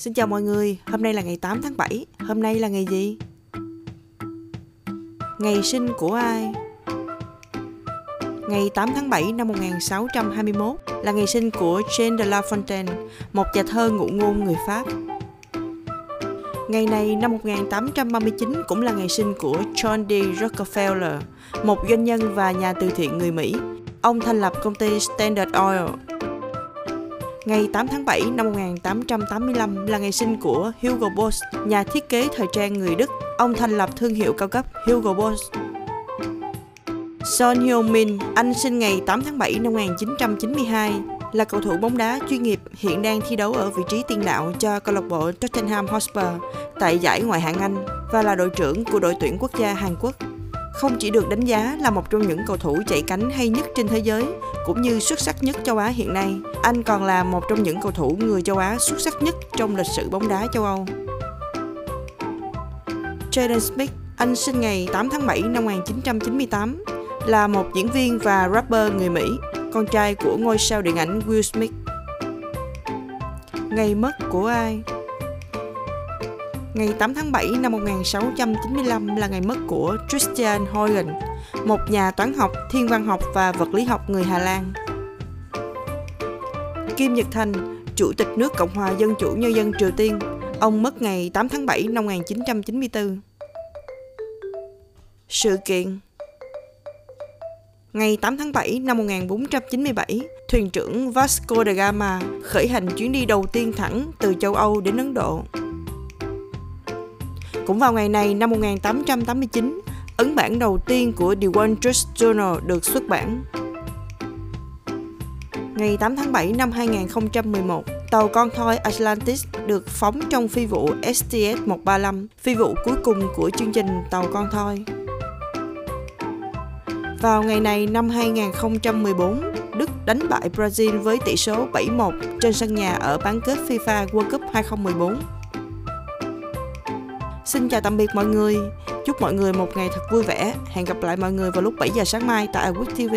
Xin chào mọi người, hôm nay là ngày 8 tháng 7 Hôm nay là ngày gì? Ngày sinh của ai? Ngày 8 tháng 7 năm 1621 là ngày sinh của Jean de La Fontaine, một nhà thơ ngụ ngôn người Pháp. Ngày này năm 1839 cũng là ngày sinh của John D. Rockefeller, một doanh nhân và nhà từ thiện người Mỹ. Ông thành lập công ty Standard Oil Ngày 8 tháng 7 năm 1885 là ngày sinh của Hugo Boss, nhà thiết kế thời trang người Đức. Ông thành lập thương hiệu cao cấp Hugo Boss. Son Heung-min, anh sinh ngày 8 tháng 7 năm 1992, là cầu thủ bóng đá chuyên nghiệp hiện đang thi đấu ở vị trí tiền đạo cho câu lạc bộ Tottenham Hotspur tại giải ngoại hạng Anh và là đội trưởng của đội tuyển quốc gia Hàn Quốc không chỉ được đánh giá là một trong những cầu thủ chạy cánh hay nhất trên thế giới, cũng như xuất sắc nhất châu Á hiện nay, anh còn là một trong những cầu thủ người châu Á xuất sắc nhất trong lịch sử bóng đá châu Âu. Jaden Smith, anh sinh ngày 8 tháng 7 năm 1998, là một diễn viên và rapper người Mỹ, con trai của ngôi sao điện ảnh Will Smith. Ngày mất của ai? Ngày 8 tháng 7 năm 1695 là ngày mất của Christian Huygens, một nhà toán học, thiên văn học và vật lý học người Hà Lan. Kim Nhật Thành, Chủ tịch nước Cộng hòa Dân chủ Nhân dân Triều Tiên, ông mất ngày 8 tháng 7 năm 1994. Sự kiện Ngày 8 tháng 7 năm 1497, thuyền trưởng Vasco da Gama khởi hành chuyến đi đầu tiên thẳng từ châu Âu đến Ấn Độ. Cũng vào ngày này năm 1889, ấn bản đầu tiên của The Wall Street Journal được xuất bản. Ngày 8 tháng 7 năm 2011, tàu con thoi Atlantis được phóng trong phi vụ STS-135, phi vụ cuối cùng của chương trình tàu con thoi. Vào ngày này năm 2014, Đức đánh bại Brazil với tỷ số 7-1 trên sân nhà ở bán kết FIFA World Cup 2014. Xin chào tạm biệt mọi người. Chúc mọi người một ngày thật vui vẻ. Hẹn gặp lại mọi người vào lúc 7 giờ sáng mai tại Awit TV.